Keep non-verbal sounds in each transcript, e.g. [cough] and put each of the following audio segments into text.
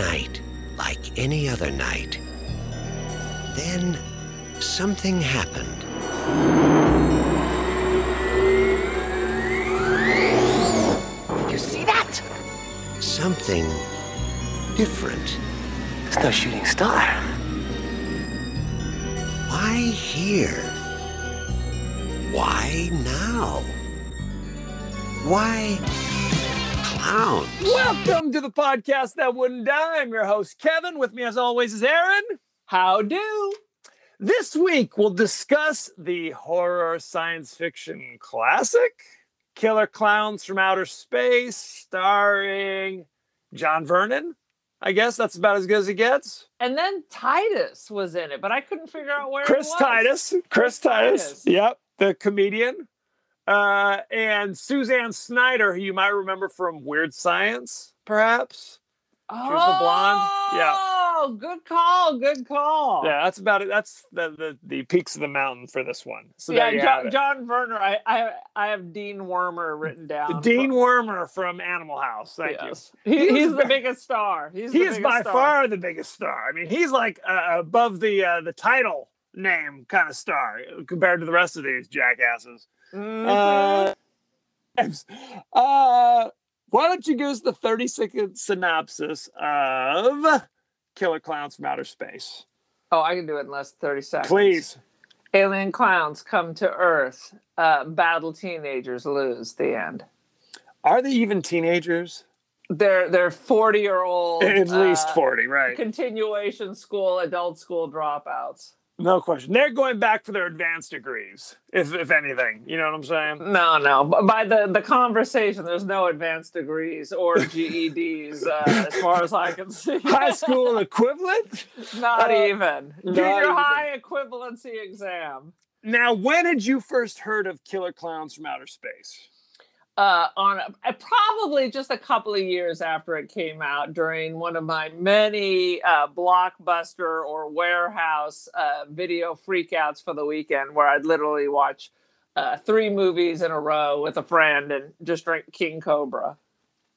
night like any other night. Then something happened. You see that? Something different. It's no shooting star. Why here? Why now? Why clowns? Welcome to the podcast that wouldn't die. I'm your host, Kevin. With me, as always, is Erin. How do? This week, we'll discuss the horror science fiction classic, Killer Klowns from Outer Space, starring John Vernon. I guess that's about as good as it gets. And then Titus was in it, but I couldn't figure out where. Chris it was. Titus. Chris Titus. Titus. Yep, the comedian. Uh, and Suzanne Snyder, who you might remember from Weird Science, perhaps. Oh, was the blonde. Yeah. Oh, good call. Good call. Yeah, that's about it. That's the, the the peaks of the mountain for this one. So yeah. there you have Jo- it. John Vernon. I, I I have Dean Wormer written down. Dean Wormer from Animal House. Thank Yes. you. He, He he's the biggest star. He's He is by star. far the biggest star. I mean, he's like uh, above the uh, the title name kind of star compared to the rest of these jackasses. Mhm. Uh, [laughs] uh, why don't you give us the 30 second synopsis of Killer Klowns from Outer Space? oh, I can do it in less than thirty seconds. Please. Alien clowns come to Earth. Uh, battle teenagers lose. The end. Are they even teenagers? They're they're forty year old. At least uh, 40, right? continuation school, adult school dropouts. No question. They're going back for their advanced degrees, if if anything. You know what I'm saying? No, no. By the the conversation, there's no advanced degrees or GEDs, uh, as far as I can see. [laughs] High school equivalent? [laughs] not Uh, even not junior even. high equivalency exam. Now, when had you first heard of Killer Klowns from Outer Space? Uh, on a, probably just a couple of years after it came out, during one of my many uh, blockbuster or warehouse uh, video freakouts for the weekend, where I'd literally watch uh, three movies in a row with a friend and just drink King Cobra.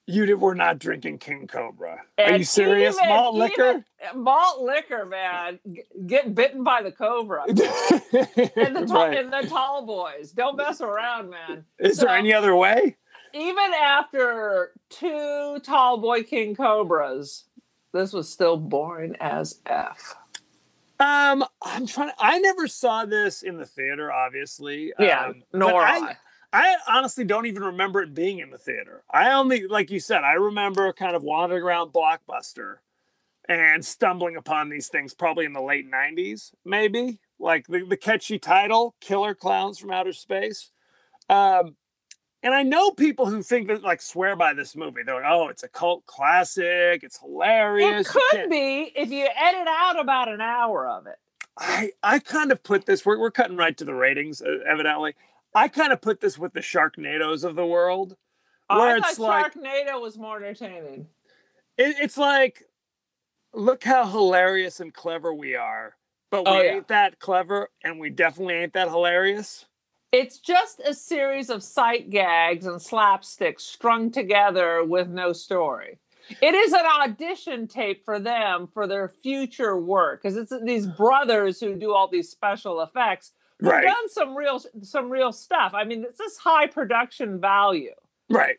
You did, were not drinking King Cobra. Are you serious? even- Malt liquor? even- malt liquor, man. Get bitten by the cobra. And the, [laughs] tall, Right. and the tall boys. Don't mess around, man. Is there any other way? Even after two tall boy king cobras, this was still boring as F. Um, I'm trying. I never saw this in the theater, obviously. Yeah, Um, nor I, I. I honestly don't even remember it being in the theater. I only, like you said, I remember kind of wandering around Blockbuster and stumbling upon these things probably in the late 90s, maybe. Like the, the catchy title, Killer Klowns from Outer Space. Um, and I know people who think that, like, swear by this movie. They're like, oh, it's a cult classic. It's hilarious. It could be if you edit out about an hour of it. I I kind of put this. We're we're cutting right to the ratings, uh, evidently. I kind of put this with the Sharknadoes of the world, oh, where I it's thought like Sharknado was more entertaining. it, it's like, look how hilarious and clever we are, but oh, we Oh, yeah. ain't that clever, and we definitely ain't that hilarious. It's just a series of sight gags and slapsticks strung together with no story. It is an audition tape for them for their future work because it's these brothers who do all these special effects. Right, done some real some real stuff. I mean, it's this high production value. right.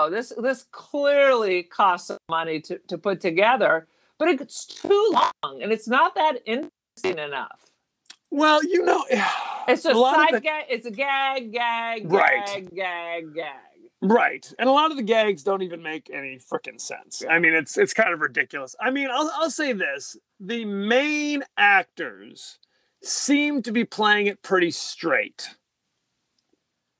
Oh, this this clearly costs some money to, to put together, but it's too long and it's not that interesting enough. Well, you know, [sighs] It's a just lot of side the- gag. It's a gag, gag, Right. gag, gag, gag. Right. And a lot of the gags don't even make any freaking sense. I mean, it's it's kind of ridiculous. I mean, I'll I'll say this. The main actors seem to be playing it pretty straight.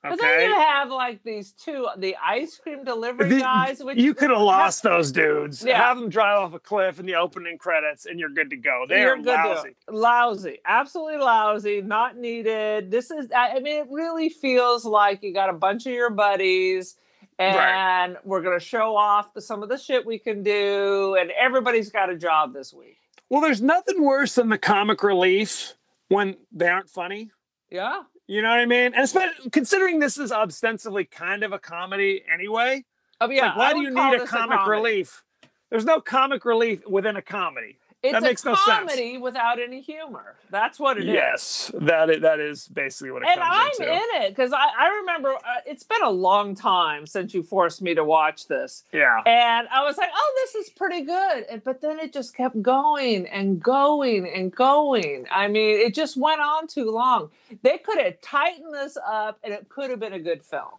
Okay. But then you have like these two, the ice cream delivery The- guys, which you could have lost those dudes. Yeah. Have them drive off a cliff in the opening credits and you're good to go. They You're are lousy. lousy, absolutely lousy, not needed. This is, I mean, it really feels like you got a bunch of your buddies and we're going to show off the, some of the shit we can do, and everybody's got a job this week. Well, there's nothing worse than the comic relief when they aren't funny. Yeah. You know what I mean? And especially considering this is ostensibly kind of a comedy anyway. Oh, yeah. like, why do you need a this comic relief There's no comic relief within a comedy. It's That makes a no sense. comedy without any humor. That's what it is. yes, that is, that is basically what it and I'm into. in it because I, I remember uh, it's been a long time since you forced me to watch this. yeah. And I was like, oh, this is pretty good. And, but then it just kept going and going and going. I mean, it just went on too long. They could have tightened this up and it could have been a good film.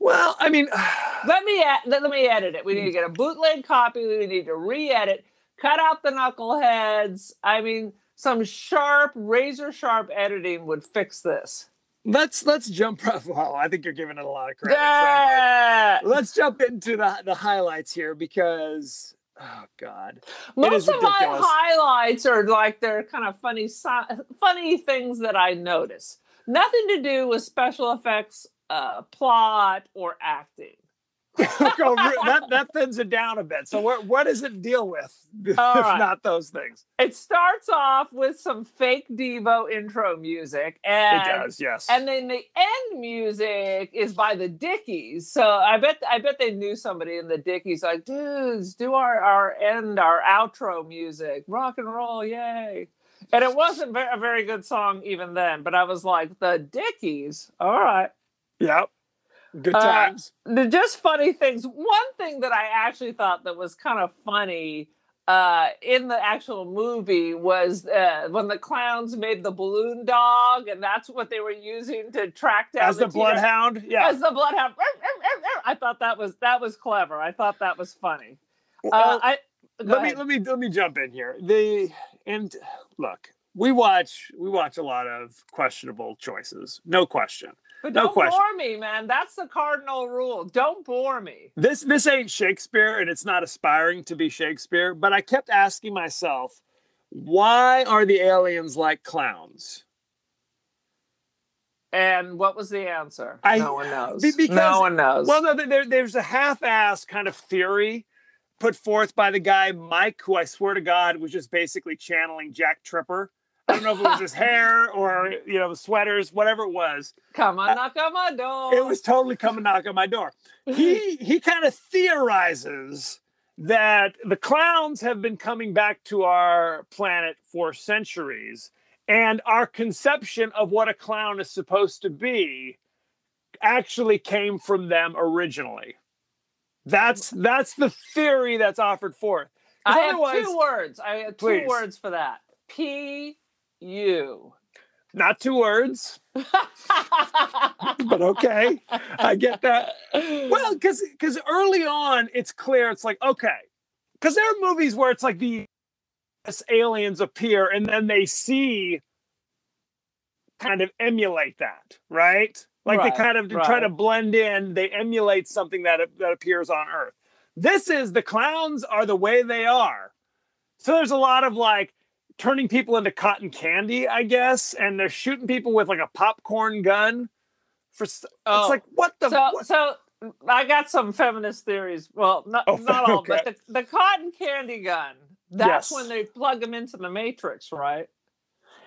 Well, I mean, [sighs] Let me let, let me edit it. We need to get a bootleg copy. We need to re-edit, cut out the knuckleheads. I mean, some sharp, razor sharp editing would fix this. let's let's jump. [laughs] Well, I think you're giving it a lot of credit. Yeah. Let's jump into the the highlights here because oh god, Most of my highlights are like they're kind of funny, funny things that I notice. Nothing to do with special effects, uh, plot, or acting. [laughs] That that thins it down a bit. So what what does it deal with [laughs] if right. not those things? It starts off with some fake Devo intro music, and it does, yes. and then the end music is by the Dickies. So I bet I bet they knew somebody in the Dickies, like, dudes, do our our end, our outro music, rock and roll, yay! And it wasn't a very good song even then, but I was like, the Dickies, all right. yep. Good Uh, times. The just funny things. One thing that I actually thought that was kind of funny uh, in the actual movie was uh, when the clowns made the balloon dog, and that's what they were using to track down As the T-Rex. bloodhound, yeah. As the bloodhound. I thought that was that was clever. I thought that was funny. Uh, Well, I go let me let me let me jump in here. The and look, we watch we watch a lot of questionable choices, no question. But no don't question. bore me, man. That's the cardinal rule. Don't bore me. This this ain't Shakespeare, and it's not aspiring to be Shakespeare. But I kept asking myself, why are the aliens like clowns? And what was the answer? I- no one knows. because- no one knows. Well, no, there, there's a half-ass kind of theory put forth by the guy Mike, who I swear to God was just basically channeling Jack Tripper. I don't know if it was his hair or you know sweaters, whatever it was. Come on, knock on my door. It was totally come and knock on my door. He [laughs] he kind of theorizes that the clowns have been coming back to our planet for centuries, and our conception of what a clown is supposed to be actually came from them originally. That's that's the theory that's offered forth. I have two words. I have two Please. words for that. P U. Not two words, [laughs] but okay, I get that. Well, because because early on, it's clear. It's like okay, because there are movies where it's like the aliens appear and then they see kind of emulate that, right? Like Right, they kind of try to blend in. They emulate something that that appears on Earth. This is the clowns are the way they are. So there's a lot of like turning people into cotton candy, I guess, and they're shooting people with like a popcorn gun. For Oh, it's like what the so what? so mm, I got some feminist theories. Well, not, Oh, [laughs] not all, okay. but the, the cotton candy gun. That's Yes. when they plug them into the matrix, right?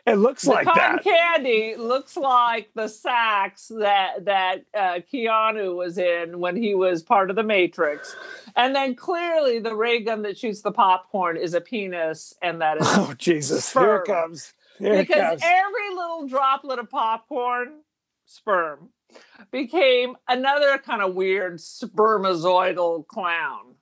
It looks The like cotton that. candy looks like the sacks that that uh, Keanu was in when he was part of the Matrix, and then clearly the ray gun that shoots the popcorn is a penis, and that is [laughs] Oh Jesus! Here it comes. Here it because comes. every little droplet of popcorn, sperm, became another kind of weird spermazoidal clown.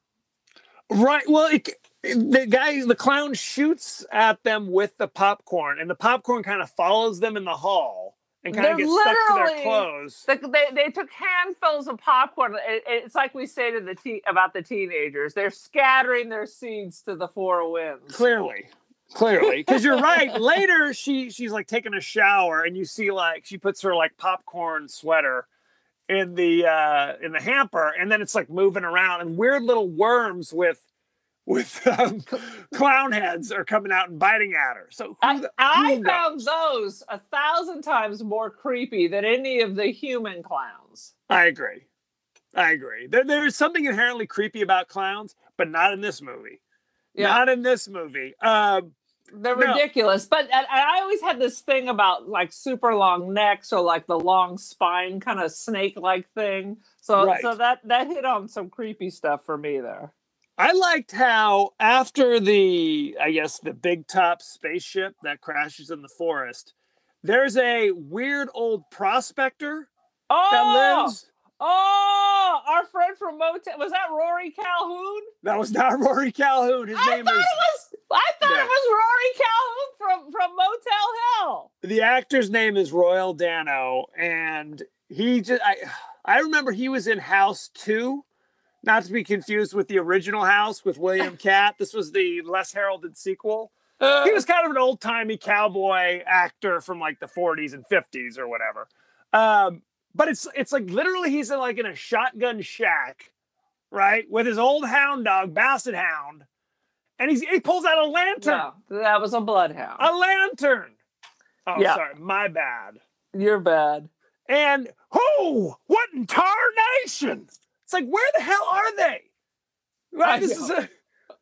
Right. Well, it, the guy, the clown shoots at them with the popcorn, and the popcorn kind of follows them in the hall and kind of They're gets stuck to their clothes. Like they, they took handfuls of popcorn. It- it's like we say to the te- about the teenagers. They're scattering their seeds to the four winds. Clearly, clearly, because you're right. [laughs] Later, she she's like taking a shower, and you see like she puts her like popcorn sweater in the uh in the hamper, and then it's like moving around, and weird little worms with with um, clown heads are coming out and biting at her. So who I, the- I found those a thousand times more creepy than any of the human clowns. I agree. I agree. There, there is something inherently creepy about clowns, but not in this movie. Yeah. Not in this movie. Um, They're No. ridiculous. But and I always had this thing about like super long necks or like the long spine kind of snake like thing. So Right. so that that hit on some creepy stuff for me there. I liked how after the, I guess, the big top spaceship that crashes in the forest, there's a weird old prospector that Oh, lives. oh, our friend from Motown was that Rory Calhoun? That was not [laughs] Rory Calhoun. His I name thought is it was. I thought Yeah. it was Rory Calhoun from from Motel Hell. the actor's name is Royal Dano, and he just I I remember he was in House Two, not to be confused with the original House with William [laughs] Katt. This was the less heralded sequel. He was kind of an old timey cowboy actor from like the 40s and 50s or whatever. Um, but it's it's like literally he's in like in a shotgun shack, right, with his old hound dog, Basset Hound, and he's he pulls out a lantern. No, that was a bloodhound. A lantern. Oh, Yeah. sorry, my bad. You're bad. And who? What in tarnation? It's like where the hell are they? Right. This is a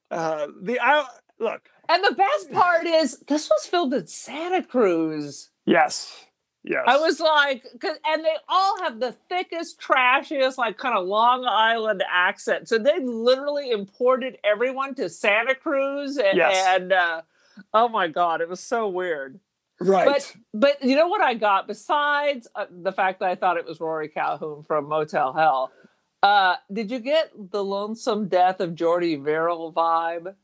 uh, the I look. And the best part is this was filmed in Santa Cruz. Yes. Yes. I was like, 'cause- and they all have the thickest, trashiest, like kind of Long Island accent. So they literally imported everyone to Santa Cruz, and, Yes. and uh, oh my god, it was so weird. right. But but you know what I got besides uh, the fact that I thought it was Rory Calhoun from Motel Hell. Uh, did you get the lonesome death of Jordy Verrill vibe?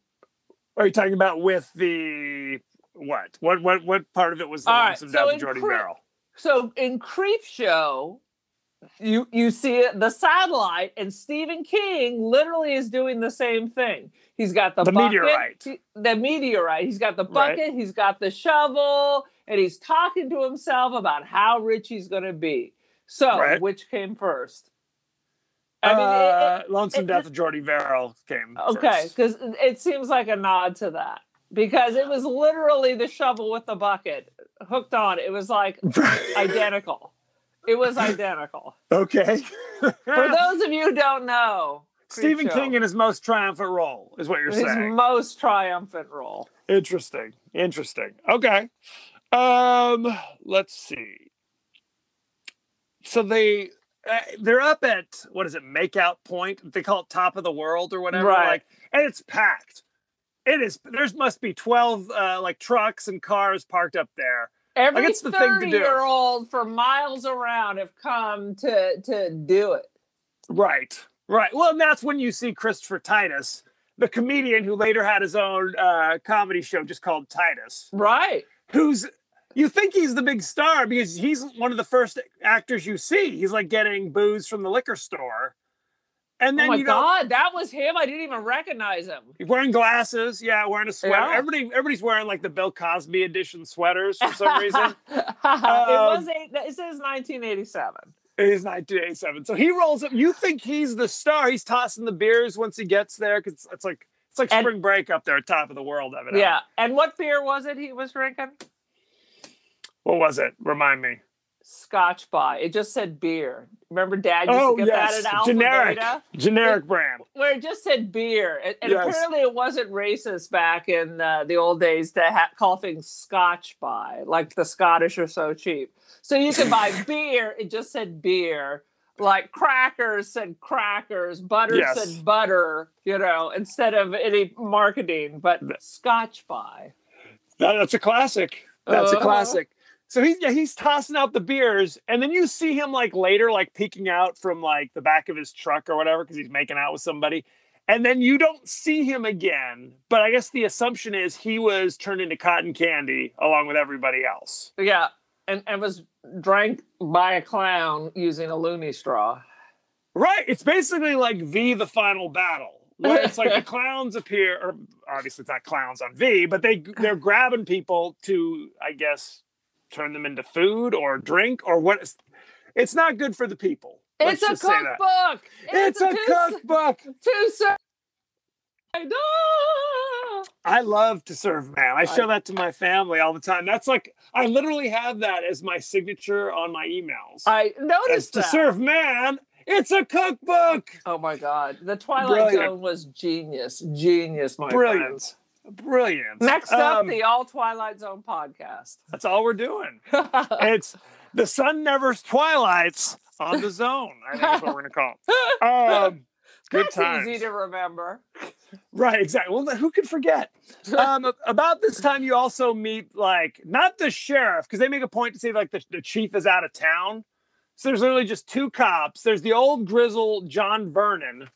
Are you talking about with the what? What what what part of it was the All right, lonesome so death in of Jordy Cre- Barrel? So in Creepshow, you you see it, the satellite, and Stephen King literally is doing the same thing. He's got the, The bucket, meteorite. he- the meteorite. He's got the Right. bucket. He's got the shovel, and he's talking to himself about how rich he's going to be. So, Right. which came first? I mean, it- it- uh, lonesome it- death of Jordy Verrill came. Okay, because it seems like a nod to that. Because it was literally the shovel with the bucket hooked on. It was like [laughs] identical. It was identical. okay. For those of you who don't know, Stephen King in his most triumphant role is what you're his saying. His most triumphant role. Interesting. Interesting. Okay. Um, let's see. So they uh, they're up at what is it? Makeout Point. They call it top of the world or whatever. Right. Like, and it's packed. It is. There's must be twelve uh, like trucks and cars parked up there. Every it's the thing to do. thirty-year-old for miles around have come to to do it. Right. Right. Well, and that's when you see Christopher Titus, the comedian who later had his own uh, comedy show just called Titus. Right. who's you think he's the big star because he's one of the first actors you see. He's like getting booze from the liquor store. And then Oh my you know god, that was him. I didn't even recognize him. wearing glasses, yeah, wearing a sweater. Yeah. Everybody everybody's wearing like the Bill Cosby edition sweaters for some reason. [laughs] it Um, was eight, it says 1987. It is 1987. So he rolls up. You think he's the star. He's tossing the beers once he gets there because it's like it's like And- spring break up there, at top of the world, evidently. Yeah. And what beer was it he was drinking? What was it? Remind me. Scotch by. It just said beer. Remember Dad used Oh to get yes, that at Alpha generic, Beta? generic brand. Where it just said beer. And, and Yes. apparently it wasn't racist back in uh, the old days to ha- call things Scotch by, like the Scottish are so cheap. So you could buy [laughs] beer, it just said beer. Like crackers said crackers, butter Yes. said butter, you know, instead of any marketing, but Scotch by. That- that's a classic. That's a Uh-huh. classic. So he's yeah, he's tossing out the beers, and then you see him like later, like peeking out from like the back of his truck or whatever, because he's making out with somebody. And then you don't see him again. But I guess the assumption is he was turned into cotton candy along with everybody else. Yeah, and, and was drank by a clown using a loony straw. Right. It's basically like V the final battle. Where it's like the [laughs] clowns appear, or obviously it's not clowns on V, but they they're [laughs] grabbing people to, I guess, turn them into food or drink or what. It's not good for the people. Let's it's a just say that. cookbook. It's a two- cookbook. Two ser- Ah! I love to serve man. I show that to my family all the time. That's like I literally have that as my signature on my emails. I noticed to serve man, it's a cookbook. Oh my god, the Twilight Brilliant. Zone was genius, genius, my Brilliant. friends. Brilliant. Next up, Um, the All Twilight Zone podcast. That's all we're doing. [laughs] it's the sun never twilights on the zone. I think that's what we're gonna call it. Um, good That's times. easy to remember. Right, exactly. Well, who could forget? Um, [laughs] about this time, you also meet like not the sheriff because they make a point to say like the, the chief is out of town. So there's literally just two cops. There's the old grizzled John Vernon,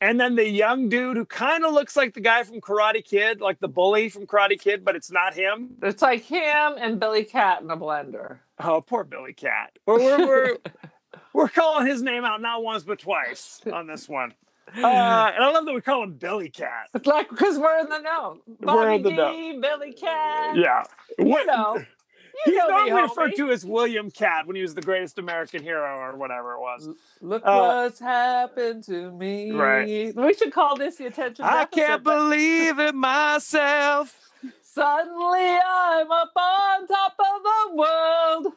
and then the young dude who kind of looks like the guy from Karate Kid, like the bully from Karate Kid, but it's not him. It's like him and Billy Katt in a blender. Oh, poor Billy Katt. We're we're we're, [laughs] we're calling his name out not once but twice on this one. Uh, and I love that we call him Billy Katt. It's like because we're in the know. Bobby We're in the D, know. Billy Katt. Yeah. You What- know. He's know me, referred to as William Katt when he was the greatest American hero or whatever it was. Look Uh, what's happened to me. Right. We should call this the attention. I can't believe it myself. [laughs] Suddenly I'm up on top of the world.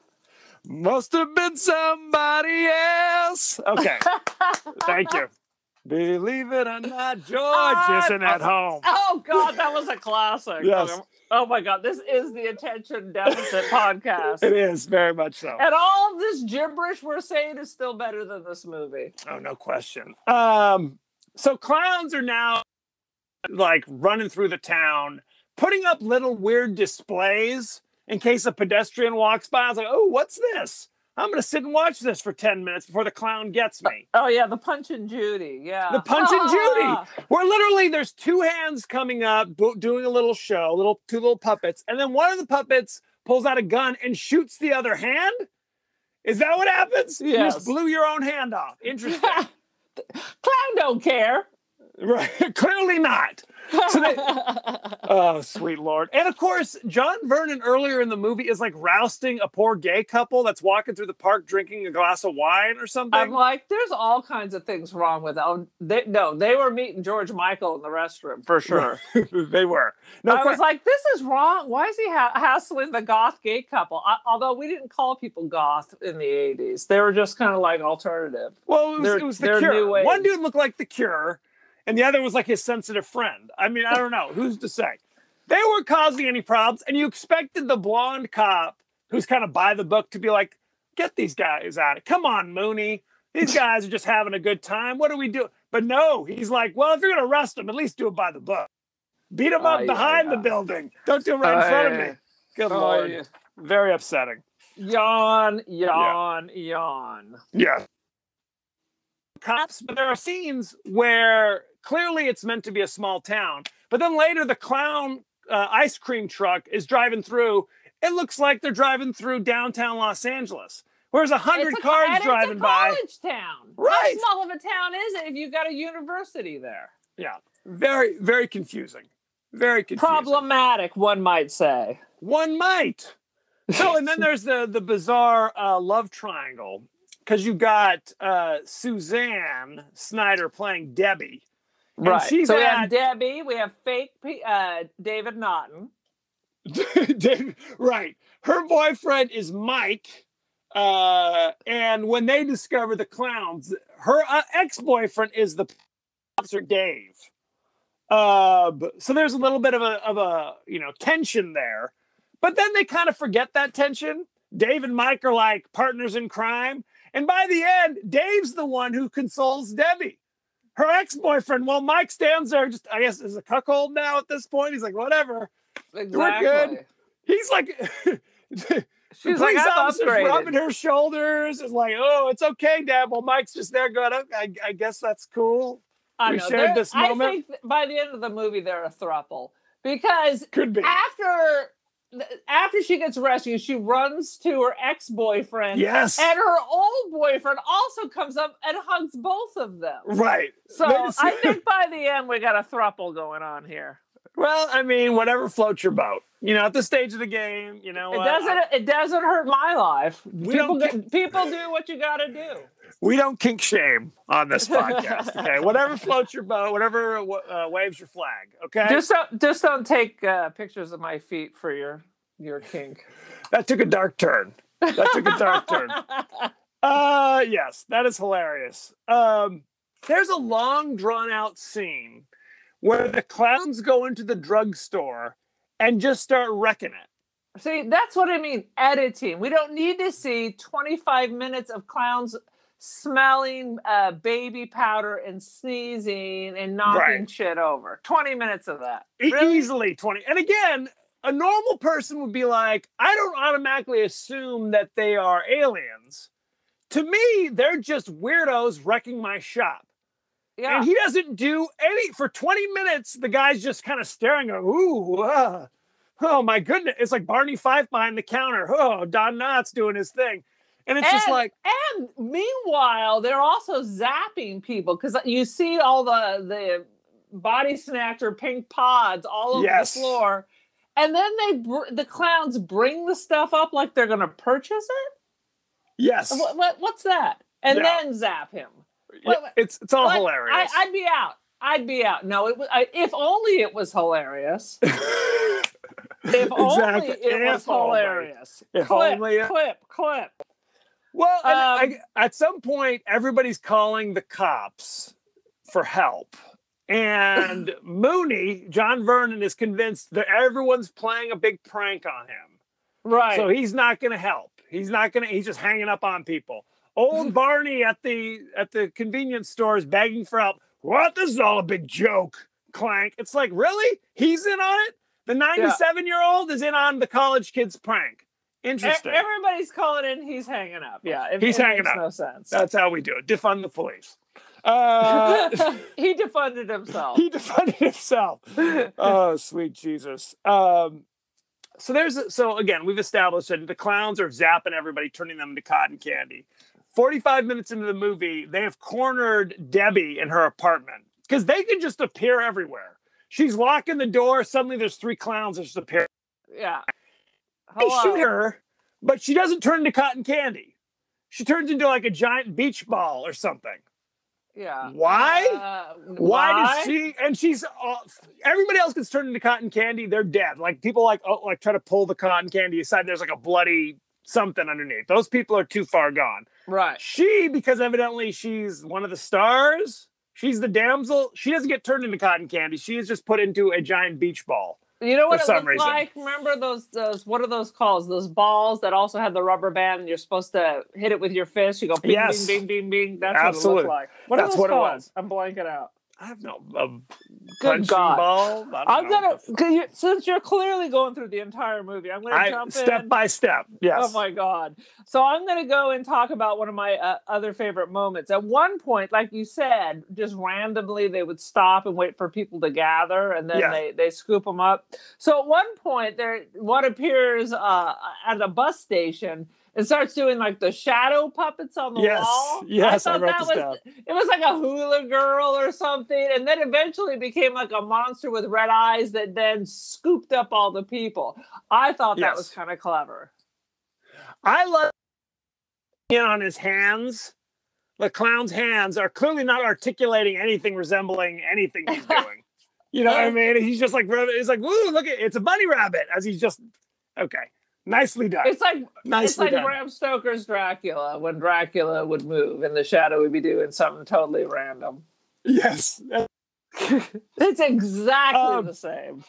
Must have been somebody else. Okay. [laughs] Thank you. Believe it or not, George Ah, isn't at home. Oh [laughs] God, that was a classic. Yes. Oh my God, this is the attention deficit podcast. It is very much so. And all this gibberish we're saying is still better than this movie. Oh, no question. Um, so clowns are now like running through the town, putting up little weird displays in case a pedestrian walks by. I was like, oh, what's this? I'm gonna sit and watch this for 10 minutes before the clown gets me. Oh yeah, the Punch and Judy. Yeah, The Punch and Ah! Judy, where literally there's two hands coming up, doing a little show, little two little puppets, and then one of the puppets pulls out a gun and shoots the other hand. Is that what happens? You Yes. just blew your own hand off. [laughs] Interesting. Clown don't care. right? [laughs] Clearly not. So they, [laughs] oh, sweet lord! And of course, John Vernon earlier in the movie is like rousting a poor gay couple that's walking through the park drinking a glass of wine or something. I'm like, there's all kinds of things wrong with them. They, no, they were meeting George Michael in the restroom for sure. [laughs] they were. No, I was like, this is wrong. Why is he ha- hassling the goth gay couple? I, although we didn't call people goth in the 80s, they were just kind of like alternative. Well, it was, it was the cure. One dude looked like the cure, and the other was like his sensitive friend. I mean, I don't know. Who's to say? They weren't causing any problems, and you expected the blonde cop who's kind of by the book to be like, get these guys out of Come on, Mooney. These guys are just having a good time. What do we do? But no, he's like, well, if you're going to arrest them, at least do it by the book. Beat them up behind ay, the uh, building. Don't do it right in front of me. Good uh, Oh, lord. yeah. Very upsetting. Yawn, yawn, yawn. Yeah. Cops, but there are scenes where clearly it's meant to be a small town, but then later the clown uh, ice cream truck is driving through. It looks like they're driving through downtown Los Angeles, Where's a hundred cars driving it's a by. college town. Right. How small of a town is it if you've got a university there? Yeah, very, very confusing. Very confusing. Problematic, one might say. One might. So, and then [laughs] there's the the bizarre uh, love triangle because you got uh, Suzanne Snyder playing Debbie. Right. so we have Debbie, we have fake P- uh, David Naughton. [laughs] David- right. Her boyfriend is Mike. Uh, and when they discover the clowns, her uh, ex-boyfriend is the officer Dave. Uh, so there's a little bit of a of a you know tension there, but then they kind of forget that tension. Dave and Mike are like partners in crime, and by the end, Dave's the one who consoles Debbie, her ex-boyfriend. Well, Mike stands there, just I guess is a cuckold now at this point. He's like, whatever. Exactly. We're good. He's like, [laughs] She's like, police officer's rubbing her shoulders. It's like, oh, it's okay, Dad. Well, Mike's just there going, I, I guess that's cool. I we know. shared They're- this I think by the end of the movie, they're a throuple because Could be. after after she gets rescued, she runs to her ex boyfriend. Yes. And her old boyfriend also comes up and hugs both of them. right. So I think by the end we got a throuple going on here. Well, I mean, whatever floats your boat. You know, at this stage of the game, you know, It doesn't. It doesn't hurt my life. We people, don't do, people do what you got to do. we don't kink shame on this podcast. Okay, whatever floats your boat, whatever uh, waves your flag. Okay, Just don't. Just don't take uh, pictures of my feet for your your kink. that took a dark turn. That took a dark turn. [laughs] Uh yes, that is hilarious. Um there's a long drawn out scene where the clowns go into the drugstore and just start wrecking it. See, that's what I mean. Editing. We don't need to see 25 minutes of clowns smelling uh, baby powder and sneezing and knocking Right. shit over. 20 minutes of that. E- Really? Easily 20. And again, a normal person would be like, I don't automatically assume that they are aliens. To me, they're just weirdos wrecking my shop. Yeah. And he doesn't do any for 20 minutes. The guy's just kind of staring at, ooh, ah, oh my goodness. It's like Barney Fife behind the counter. Oh, Don Knotts doing his thing. And it's just like, And meanwhile, they're also zapping people because you see all the the body snatcher pink pods all over Yes. the floor, and then they br- the clowns bring the stuff up like they're going to purchase it. yes. What, what what's that? And Yeah. then zap him. Yeah, what- what- it's it's all hilarious. I, I'd be out. I'd be out. No, it was, I, if only it was hilarious. [laughs] If only Exactly. it was only. hilarious. If clip, only it- clip, clip. Well, Um, I, at some point, everybody's calling the cops for help. And [laughs] Mooney, John Vernon, is convinced that everyone's playing a big prank on him. Right. So he's not going to help. He's not going to. He's just hanging up on people. Old Barney at the at the convenience store is begging for help. What? This is all a big joke. Clank. It's like really? He's in on it. The 97 year old is in on the college kid's prank. E- Interesting. Everybody's calling in. He's hanging up. Yeah, it, He's it hanging makes up. No sense. That's how we do it. Defund the police. [laughs] Uh, he defunded himself. he defended himself. [laughs] Oh, sweet Jesus. Um, so there's so again, we've established that the clowns are zapping everybody, turning them into cotton candy. 45 minutes into the movie, they have cornered Debbie in her apartment because they can just appear everywhere. She's locking the door. Suddenly, there's three clowns that just appear. yeah. They shoot her, but she doesn't turn into cotton candy. She turns into like a giant beach ball or something. Yeah. Why? Uh, Why, does she? And she's uh, everybody else gets turned into cotton candy. They're dead. Like people like oh, like try to pull the cotton candy aside. There's like a bloody something underneath. Those people are too far gone. Right. She, because evidently she's one of the stars. She's the damsel. She doesn't get turned into cotton candy. She is just put into a giant beach ball. You know what it looked reason. like? Remember those those what are those calls? Those balls that also had the rubber band and you're supposed to hit it with your fist. You go bing Yes. bing bing bing bing. That's Absolutely. what it looked like. What That's are those what it was. I'm blanking out. I have no a Good God. ball. I'm know. gonna since you're clearly going through the entire movie. I'm gonna I, jump step in. by step. Yes. Oh my god! So I'm going to go and talk about one of my uh, other favorite moments. At one point, like you said, just randomly they would stop and wait for people to gather, and then Yeah. they they scoop them up. So at one point, there what appears uh, at a bus station and starts doing like the shadow puppets on the Yes. wall. Yes, I thought wrote that was down. it was like a hula girl or something, and then eventually became like a monster with red eyes that then scooped up all the people. I thought that Yes. was kind of clever. I love in on his hands. The clown's hands are clearly not articulating anything resembling anything he's [laughs] doing. you know what I mean? He's just like he's like, "Woo, look at it's a bunny rabbit." As he's just okay, nicely done. It's like Nicely it's like done. Bram Stoker's Dracula when Dracula would move and the shadow would be doing something totally random. yes, [laughs] It's exactly Um, the same.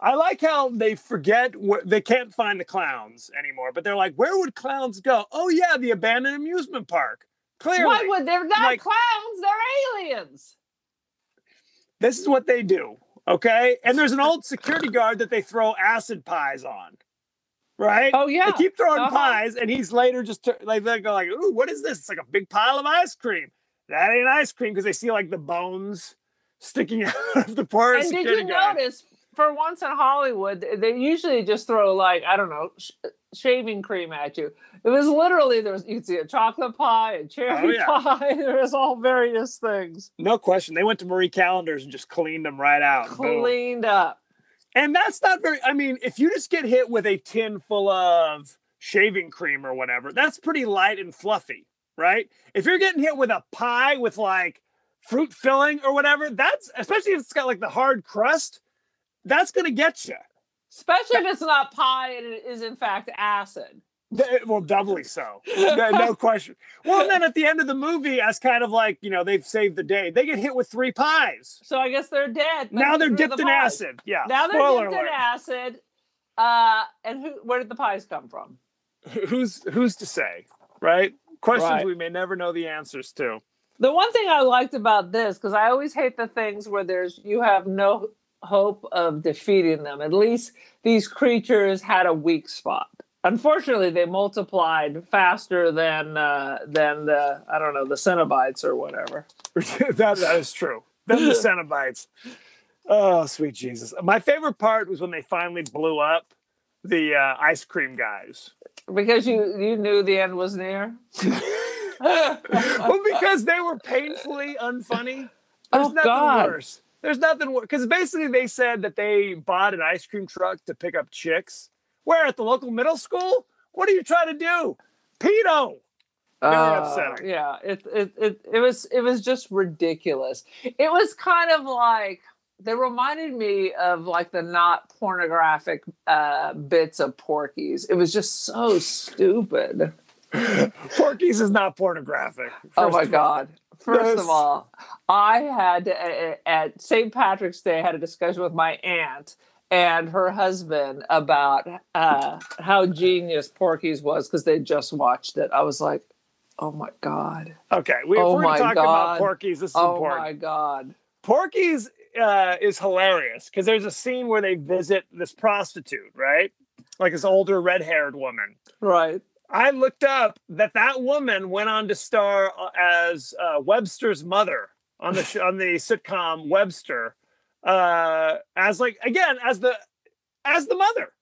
I like how they forget wh- they can't find the clowns anymore, but they're like, "Where would clowns go?" Oh yeah, the abandoned amusement park. Clearly, Why would they're not like- clowns? They're aliens. this is what they do. Okay. And there's an old security guard that they throw acid pies on. Right? Oh yeah. They keep throwing Uh-huh. pies, and he's later just like they go like, "Ooh, what is this? It's like a big pile of ice cream." That ain't ice cream because they see like the bones sticking [laughs] out of the poor and did you guard. notice for once in Hollywood, they usually just throw like I don't know sh- shaving cream at you. It was literally there was you could see a chocolate pie, a cherry Oh, yeah. pie. [laughs] There was all various things No question. They went to Marie Callender's and just cleaned them right out. Boom. cleaned up. And that's not very, I mean, if you just get hit with a tin full of shaving cream or whatever, that's pretty light and fluffy, right? If you're getting hit with a pie with like fruit filling or whatever, that's, especially if it's got like the hard crust, that's going to get you. Especially if it's not pie and it is in fact acid. Well, doubly so. no, no [laughs] question. Well, then at the end of the movie, as kind of like, you know, they've saved the day, they get hit with three pies. So I guess they're dead. Now they're dipped the in pies. acid. Yeah. Now they're Spoiler dipped alert. in acid. Uh, and who? Where did the pies come from? who's who's to say right Questions Right. we may never know the answers to. The one thing I liked about this, because I always hate the things where there's you have no hope of defeating them. At least these creatures had a weak spot. Unfortunately, they multiplied faster than uh, than the I don't know the Cenobites or whatever. [laughs] that, that is true. Then the [laughs] Cenobites. Oh, sweet Jesus. My favorite part was when they finally blew up the uh, ice cream guys. Because you you knew the end was near. [laughs] well, because they were painfully unfunny. There's Oh, nothing God. worse. There's nothing worse. Because basically, they said that they bought an ice cream truck to pick up chicks. Where at the local middle school? What are you trying to do? Pedo. Very Uh, upsetting. Yeah, it, it it it was it was just ridiculous. It was kind of like they reminded me of like the not pornographic uh, bits of Porky's. It was just so stupid. [laughs] Porky's is not pornographic. oh my god! First Yes. of all, I had to, uh, at St. Patrick's Day I had a discussion with my aunt and her husband about uh, how genius Porky's was because they just watched it. I was like, oh my god. Okay, We, oh we're talking about God. Porky's, this is Oh important. Oh my god. Porky's uh, is hilarious because there's a scene where they visit this prostitute, right? Like this older red-haired woman. Right. I looked up that that woman went on to star uh, as uh, Webster's mother on the sh- on the sitcom Webster, uh, as like again as the as the mother.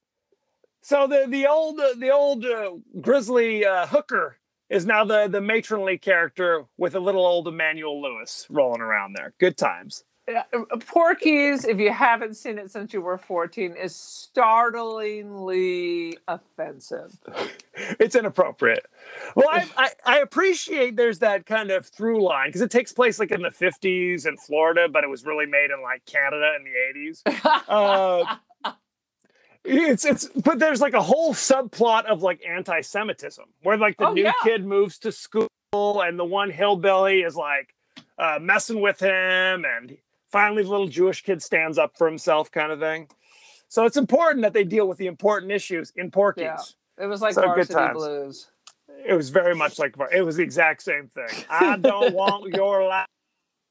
So the the old the old uh, grizzly uh, hooker is now the the matronly character with a little old Emmanuel Lewis rolling around there. Good times. Uh, Porky's, if you haven't seen it since you were 14, is startlingly offensive. [laughs] it's inappropriate. Well, I, I, I appreciate there's that kind of through line because it takes place like in the 50s in Florida, but it was really made in like Canada in the 80s. Uh, it's it's but there's like a whole subplot of like anti-Semitism where like the Oh, new yeah. kid moves to school and the one hillbilly is like uh, messing with him and finally the little Jewish kid stands up for himself kind of thing. So it's important that they deal with the important issues in Porky's. Yeah. It was like So good Varsity. Blues. It was very much like it was the exact same thing. I don't want [laughs] your life,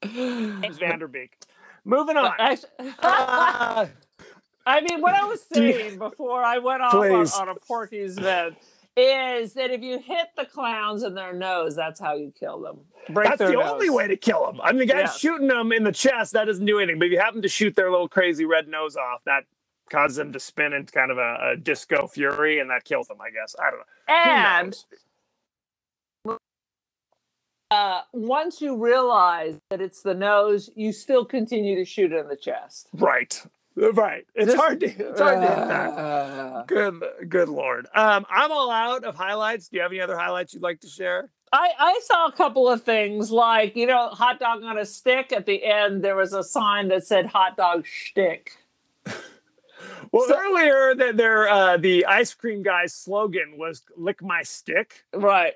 James Van Der Beek. Moving on. Uh, [laughs] I mean, what I was saying before I went off on, on a Porky's vent is that if you hit the clowns in their nose, that's how you kill them. Break that's the nose. only way to kill them. I mean, the guy's Yeah. shooting them in the chest. That doesn't do anything. But if you happen to shoot their little crazy red nose off, that causes them to spin into kind of a, a disco fury, and that kills them. I guess. I don't know. And uh, once you realize that it's the nose, you still continue to shoot in the chest. right, right. It's This- hard to. It's hard to hit that. Uh, Good, good lord. Um, I'm all out of highlights. Do you have any other highlights you'd like to share? I, I saw a couple of things like, you know, hot dog on a stick. At the end, there was a sign that said hot dog shtick. [laughs] Well, So- earlier, the, their uh, the ice cream guy's slogan was "Lick my stick." Right.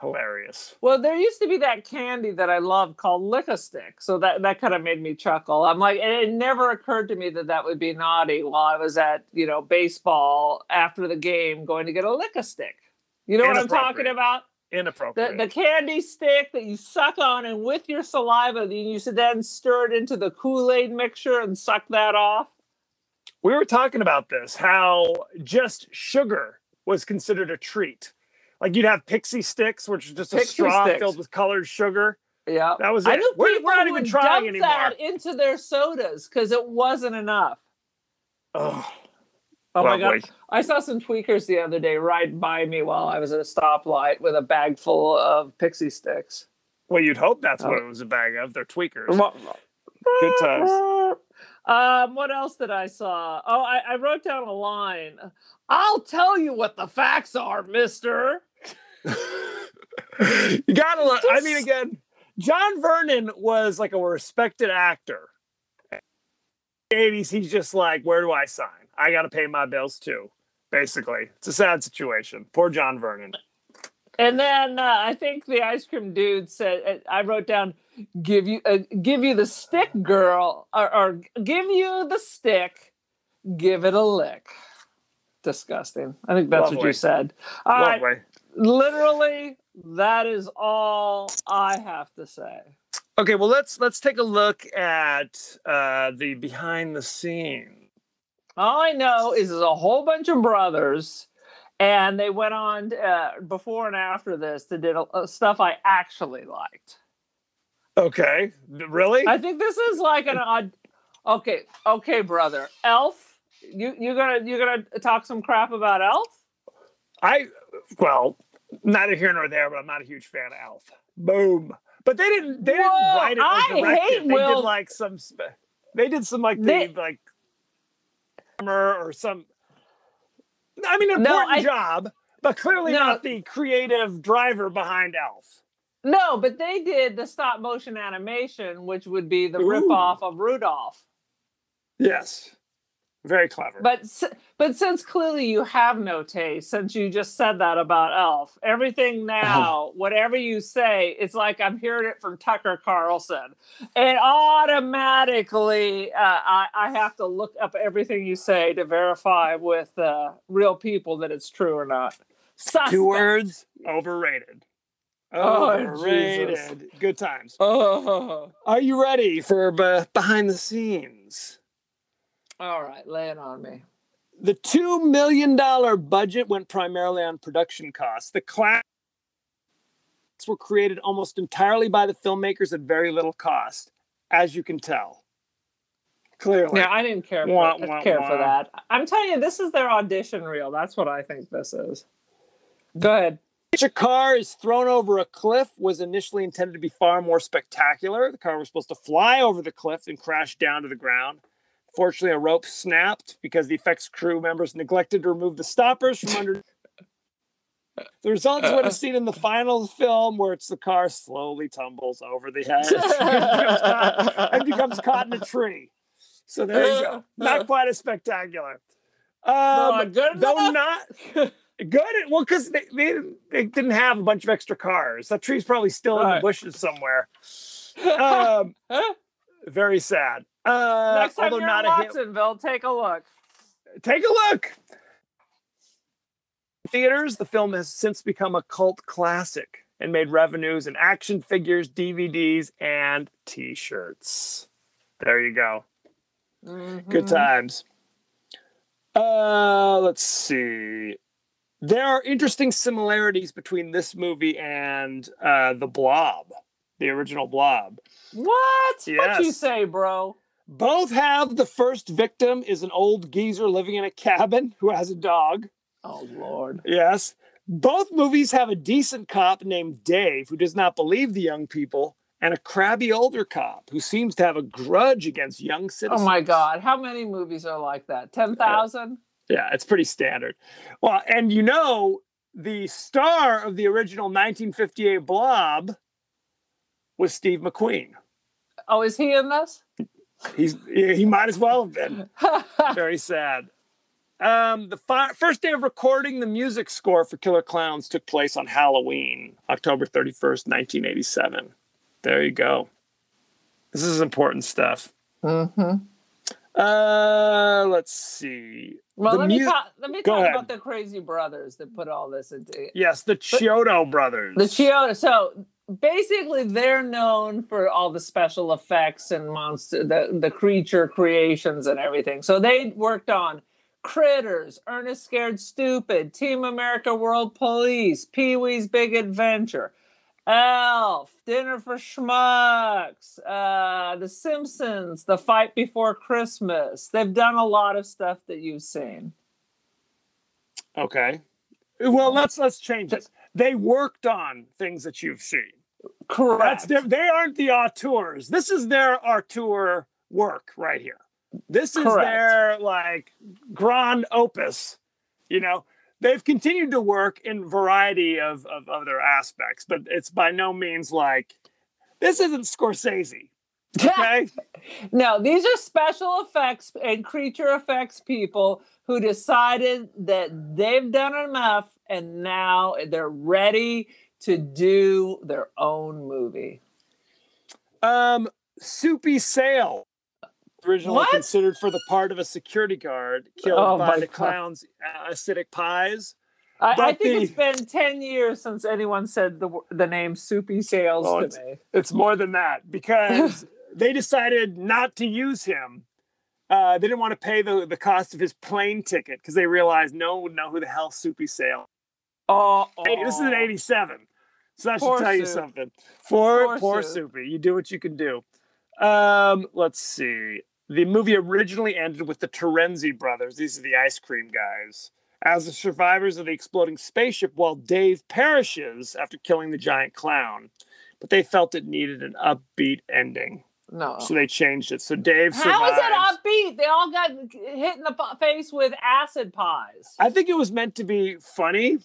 Hilarious. Well, there used to be that candy that I loved called Lick a Stick. So that, that kind of made me chuckle. I'm like, and it never occurred to me that that would be naughty while I was at, you know, baseball after the game going to get a Lick a Stick. You know what I'm talking about? The, Inappropriate. the candy stick that you suck on, and with your saliva, you should then stir it into the Kool Aid mixture and suck that off. we were talking about this how just sugar was considered a treat. Like you'd have pixie sticks, which is just a straw sticks. filled with colored sugar. Yeah. That was I it. knew We're, people we're not even trying anymore. that into their sodas because it wasn't enough. Oh, Oh my god! I saw some tweakers the other day ride by me while I was at a stoplight with a bag full of pixie sticks. Well, you'd hope that's what Oh. it was a bag of. They're tweakers. Good times. [laughs] Um, what else did I saw? Oh, I, I wrote down a line. I'll tell you what the facts are, Mister. [laughs] you gotta look. I mean, again, John Vernon was like a respected actor. 80s, he's just like, where do I sign? I got to pay my bills too. Basically, it's a sad situation. Poor John Vernon. And then uh, I think the ice cream dude said, uh, I wrote down, "Give you, uh, give you the stick, girl, or, or give you the stick, give it a lick." Disgusting. I think that's what you said. All right, Lovely. Literally That is all I have to say. Okay, well let's let's take a look at uh, the behind the scene. All I know is there's a whole bunch of brothers, and they went on uh, before and after this to did uh, stuff I actually liked. Okay, really? I think this is like an odd. Okay, okay, brother. Elf, you you gonna you gonna talk some crap about Elf? I well, neither here nor there, but I'm not a huge fan of Elf. Boom. But they didn't. They didn't write it or I direct hate it. They Will- did like some. They did some like They- the like, or some. I mean, an No, important I- job, but clearly No. not the creative driver behind Elf. No, but they did the stop motion animation, which would be the Ooh. ripoff of Rudolph. Yes, very clever. But but since clearly you have no taste, since you just said that about Elf, everything [laughs] now, whatever you say, it's like I'm hearing it from Tucker Carlson, and automatically uh, I, I have to look up everything you say to verify with uh, real people that it's true or not. Suspect. Two words: overrated. Oh, Overrated. Good times. Oh, Are you ready for be- behind the scenes? All right, lay it on me. The $2 million budget went primarily on production costs. The class were created almost entirely by the filmmakers at very little cost, as you can tell. Clearly. Yeah, I didn't care for, Wah, wah, care wah. for that. I'm telling you, this is their audition reel. That's what I think this is. Go ahead. a car is thrown over a cliff was initially intended to be far more spectacular. The car was supposed to fly over the cliff and crash down to the ground. Fortunately, a rope snapped because the effects crew members neglected to remove the stoppers from under. [laughs] The results would have seen in the final film, where it's the car slowly tumbles over the edge [laughs] and becomes caught in a tree. So there you go. Not quite as spectacular. Um, Not good though enough? not [laughs] good. Well, because they, they didn't- they didn't have a bunch of extra cars. That tree's probably still in the bushes somewhere. Um, very sad. Uh, Next time although you're not in a hit. Watsonville, take a look. Take a look. Theaters, the film has since become a cult classic and made revenues in action figures, DVDs, and T-shirts. There you go. Good Mm-hmm. times. Uh, let's see. There are interesting similarities between this movie and uh, The Blob, the original Blob. What? What you say, bro? Both have the first victim is an old geezer living in a cabin who has a dog. Oh Lord. Yes. Both movies have a decent cop named Dave who does not believe the young people, and a crabby older cop who seems to have a grudge against young citizens. Oh my God. How many movies are like that? Ten thousand? Yeah, it's pretty standard. Well, and you know, the star of the original 1958 Blob was Steve McQueen. Oh, is he in this? He's he might as well have been. [laughs] Very sad. Um, the fi- first day of recording the music score for Killer Klowns took place on Halloween, October 31st, 1987. There you go. This is important stuff. mm-hmm. Uh, let's see. Well, The let me mu- talk. Let me talk ahead. about the crazy brothers that put all this into it. Yes, the Chiodo brothers. The Chioda. So basically, they're known for all the special effects and monster, the the creature creations and everything. So they worked on Critters, Ernest Scared Stupid, Team America World Police, Pee Wee's Big Adventure. Elf, Dinner for Schmucks, uh, The Simpsons, The Fight Before Christmas. They've done a lot of stuff that you've seen. Okay. Well, let's let's change this. They worked on things that you've seen. Correct. That's they aren't the auteurs. This is their auteur work right here. This is Correct. their like grand opus. You know, they've continued to work in variety of, of other aspects, but it's by no means like this isn't Scorsese. Okay. [laughs] No, these are special effects and creature effects people who decided that they've done enough and now they're ready to do their own movie. um, Soupy Sale, originally What? considered for the part of a security guard killed Oh by the God. clown's uh, acidic pies. I, I think the- it's been ten years since anyone said the the name Soupy Sales Oh, to it's- me. It's more than that because [laughs] they decided not to use him. Uh, they didn't want to pay the, the cost of his plane ticket because they realized no one would know who the hell Soupy Sale. Oh, this is an '87, so that should tell you something. For Poor poor, Soup. Soupy, you do what you can do. Um, let's see. The movie originally ended with the Terenzi brothers. These are the ice cream guys. As the survivors of the exploding spaceship, while Dave perishes after killing the giant clown, but they felt it needed an upbeat ending, No. so they changed it. So Dave survives. How is it upbeat? They all got hit in the face with acid pies. I think it was meant to be funny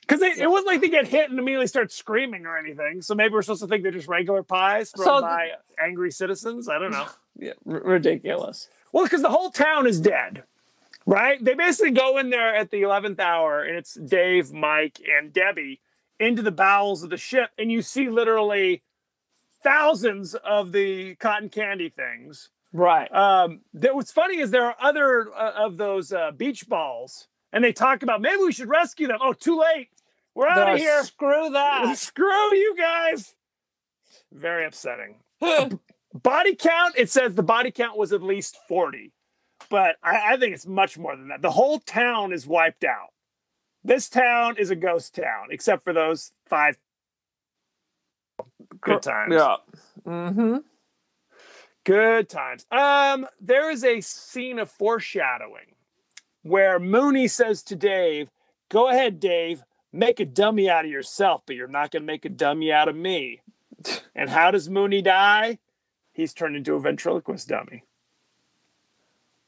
because it wasn't like they get hit and immediately start screaming or anything. So maybe we're supposed to think they're just regular pies thrown So- by angry citizens. I don't know. [laughs] Yeah, r- ridiculous. Well, because the whole town is dead, right? They basically go in there at the 11th hour and it's Dave, Mike, and Debbie into the bowels of the ship. And you see literally thousands of the cotton candy things. Right. Um, that what's funny is there are other uh, of those uh, beach balls, and they talk about maybe we should rescue them. Oh, too late. We're out of here. Screw that. [laughs] Screw you guys. Very upsetting. [laughs] body count, it says the body count was at least 40, but I, I think it's much more than that. The whole town is wiped out. This town is a ghost town, except for those five good times. Yeah. Mm-hmm. Good times. Um, there is a scene of foreshadowing where Mooney says to Dave, Go ahead, Dave, make a dummy out of yourself, but you're not going to make a dummy out of me. [laughs] And how does Mooney die? He's turned into a ventriloquist dummy.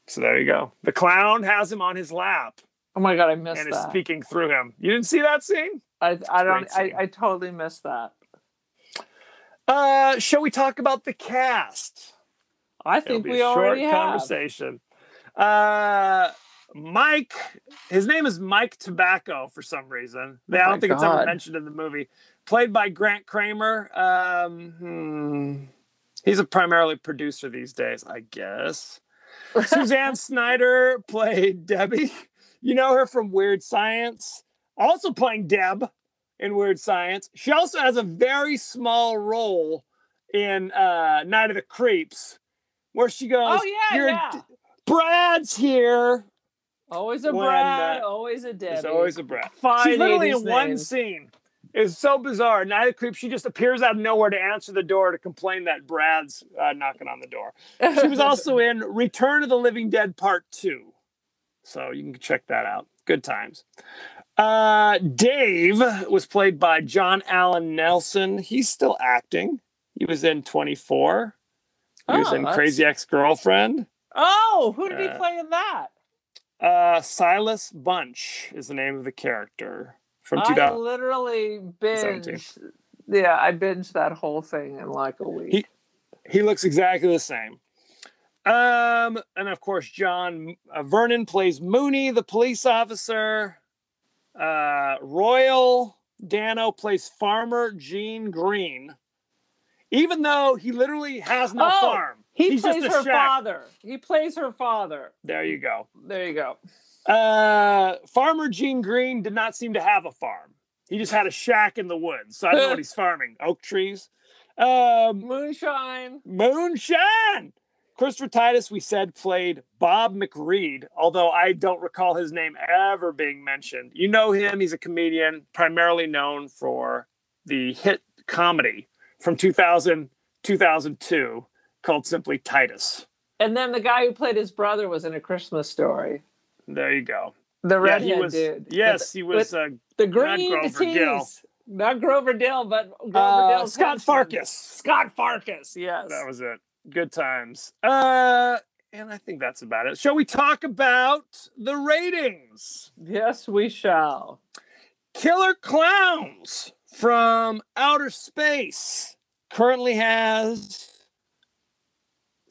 So there you go. The clown has him on his lap Oh my god, I missed it. and is speaking through him. You didn't see that scene? I, I don't. I, scene. I totally missed that. Uh, shall we talk about the cast? I It'll think be we a short already have. conversation. Uh, Mike, his name is Mike Tobacco for some reason. I Oh don't my think it's ever mentioned in the movie. Played by Grant Cramer. Um, hmm, he's a primarily producer these days, I guess. [laughs] Suzanne Snyder played Debbie. You know her from Weird Science. Also playing Deb in Weird Science. She also has a very small role in uh, Night of the Creeps, where she goes, Oh yeah, "You're- yeah. Brad's here." Always a when, Brad. uh, always a Debbie. Always a Brad. Fine She's literally 80s in one names. scene. It's so bizarre. Night of the Creeps, she just appears out of nowhere to answer the door to complain that Brad's uh, knocking on the door. She was also [laughs] in Return of the Living Dead Part 2. So you can check that out. Good times. Uh, Dave was played by John Allen Nelson. He's still acting. He was in 24. He was Oh, in that's- Crazy Ex Girlfriend. Oh, who did he Uh, play in that? Uh, Silas Bunch is the name of the character from 2000. I literally binged. Yeah, I binged that whole thing in like a week. He- He looks exactly the same. Um, and of course, John uh, Vernon plays Mooney, the police officer. Uh, Royal Dano plays Farmer Gene Green, even though he literally has no Oh, farm. he He's plays her shack. father. He plays her father. There you go. There you go. Uh, Farmer Gene Green did not seem to have a farm. He just had a shack in the woods. So I don't know what [laughs] he's farming. Oak trees. Um, Moonshine. Moonshine. Christopher Titus, we said, played Bob McReed, although I don't recall his name ever being mentioned. You know him, he's a comedian, primarily known for the hit comedy from 2000, 2002 called Simply Titus. And then the guy who played his brother was in a Christmas story. There you go. The Yeah, redhead he was, dude. Yes, he was uh, the green Grover Gill. Not Grover Dill, but Grover uh, Scott. Farkas. Scott Farkas, yes. That was it. Good times. Uh, and I think that's about it. Shall we talk about the ratings? yes, we shall. Killer Klowns from Outer Space currently has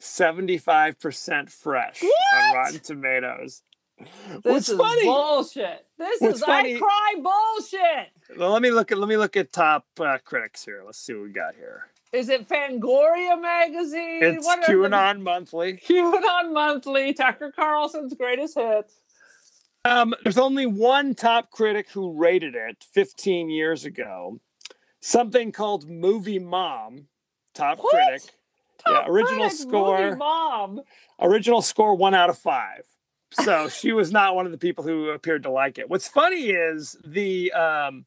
75% fresh on Rotten Tomatoes. This What's is funny? bullshit. This What's is funny- I cry bullshit. Well, let me look at let me look at top uh, critics here. Let's see what we got here. Is it Fangoria magazine? It's What are the- QAnon Monthly. QAnon Monthly, Tucker Carlson's greatest hits. Um, there's only one top critic who rated it 15 years ago. Something called Movie Mom, top What? critic. yeah, original critic, score. movie Mom. Original score one out of five. So [laughs] she was not one of the people who appeared to like it. What's funny is the um,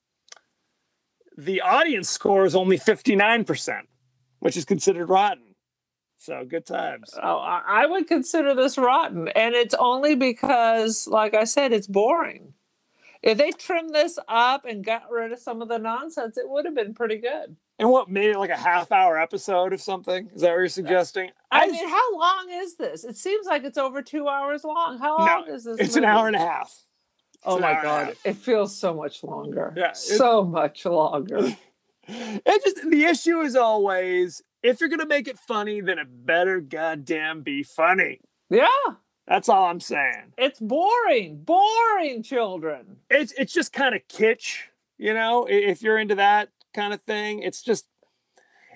the audience score is only 59%, which is considered rotten. So good times. Oh, I would consider this rotten, and it's only because, like I said, it's boring. If they trimmed this up and got rid of some of the nonsense, it would have been pretty good. And what made it like a half hour episode of something? Is that what you're suggesting? I I mean, how long is this? It seems like it's over two hours long. How long No, is this? it's an hour and a half. Oh my hour and a god, it feels so much longer. Yeah, so much longer. [laughs] It just the issue is always if you're gonna make it funny, then it better goddamn be funny. yeah, That's all I'm saying. it's boring. Boring children. It's it's just kind of kitsch, you know. If you're into that kind of thing, it's just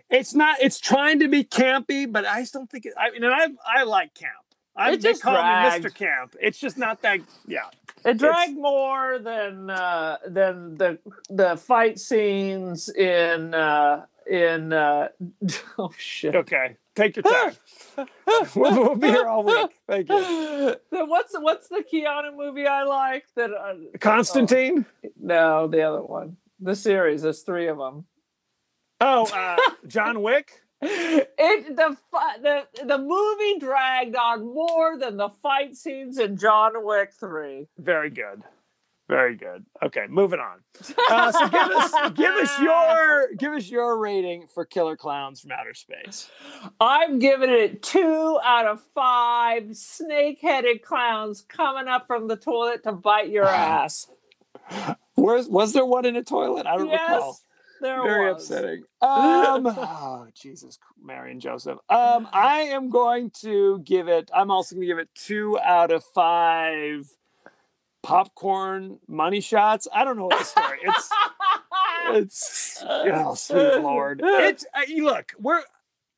it's not. It's trying to be campy, but I just don't think it. I mean, and I I like camp. I It they just call dragged. me Mr. Camp. It's just not that. Yeah, It dragged more than uh, than the the fight scenes in uh, in uh, [laughs] oh shit. okay. Take your time. [laughs] we'll, we'll be here all week. Thank you. [laughs] Then what's what's the Keanu movie I like? That uh, Constantine. no, the other one, the series. There's three of them. Oh, uh, John Wick. It the the the movie dragged on more than the fight scenes in John Wick Three. Very good. Very good. Okay, moving on. Uh, [laughs] so give us give us your give us your rating for Killer Klowns from Outer Space. I'm giving it two out of five snake-headed clowns coming up from the toilet to bite your [sighs] ass. Where's was there one in a toilet? I don't recall. There Very was. upsetting. Um, [laughs] oh Jesus, Mary and Joseph. Um, [laughs] I am going to give it. I'm also going to give it two out of five popcorn money shots. I don't know what the story. It's [laughs] it's oh sweet lord it's uh, you look we're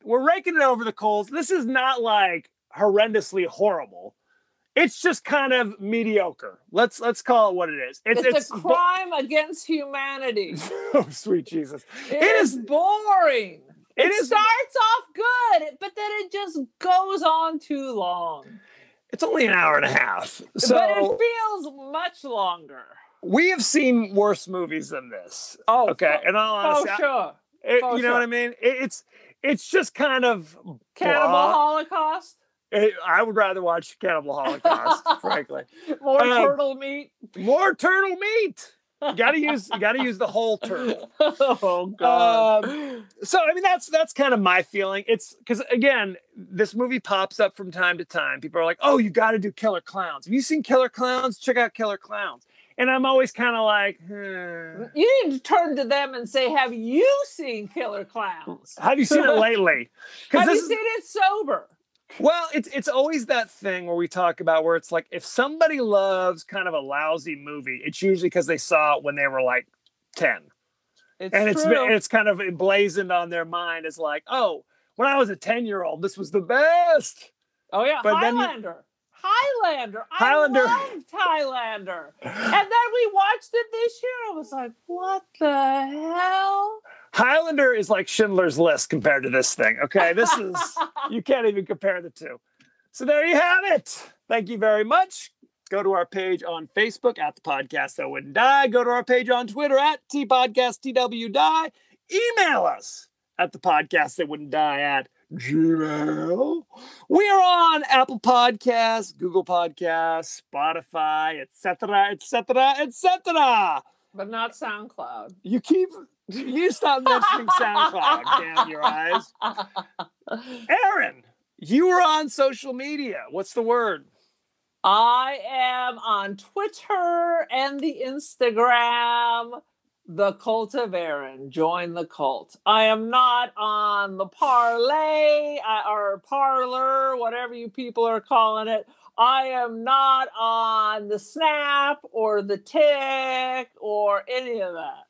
we're raking it over the coals this is not like horrendously horrible it's just kind of mediocre let's let's call it what it is it's it's, it's, a crime against humanity. [laughs] oh sweet jesus it is- is boring. it It, is- starts off good, but then it just goes on too long. it's only an hour and a half so but it feels much longer. we have seen worse movies than this Oh, okay for- and all Oh, honesty, sure. it- for you know sure. what i mean It- it's it's just kind of Cannibal blah. Holocaust. I would rather watch cannibal holocaust [laughs] frankly More Um, turtle meat. more turtle meat. You gotta use you gotta use the whole turtle. [laughs] oh god. Um, so I mean that's that's kind of my feeling. It's because again, this movie pops up from time to time. People are like, "Oh, you got to do Killer Klowns. Have you seen Killer Klowns? Check out Killer Klowns." And I'm always kind of like, hmm. you need to turn to them and say, "Have you seen Killer Klowns? "Have you seen it [laughs] lately?" Have you is seen it sober?" Well, it's it's always that thing where we talk about where it's like if somebody loves kind of a lousy movie, it's usually because they saw it when they were like ten. It's and it's true. it's kind of emblazoned on their mind as like, oh, when I was a ten year old, this was the best. oh yeah, but then you- Highlander. Highlander. Highlander. I loved Highlander. [laughs] and then we watched it this year. I was like, "What the hell?" Highlander is like Schindler's List compared to this thing. Okay, this is [laughs] you can't even compare the two. So there you have it. Thank you very much. Go to our page on Facebook at the podcast that wouldn't die. Go to our page on Twitter at T Podcast TW Die. Email us at the podcast that wouldn't die at Gmail. We are on Apple Podcasts, Google Podcasts, Spotify, etc., etc., etc. But not SoundCloud. You keep you stop mentioning SoundCloud. Damn your eyes, [laughs] Erin. You were on social media. What's the word? I am on Twitter and the Instagram, the cult of Erin. Join the cult. I am not on the parlay uh, or parlor, whatever you people are calling it. I am not on the snap or the tick or any of that.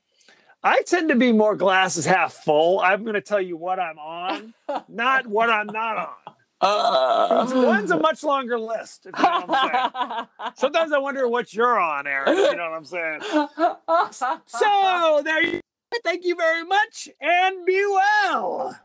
I tend to be more glasses half full. I'm going to tell you what I'm on, not what I'm not on. Uh. One's a much longer list. If you know what I'm. [laughs] Sometimes I wonder what you're on, Erin. You know what I'm saying? So there you. Thank you very much, and be well.